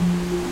Mm-hmm.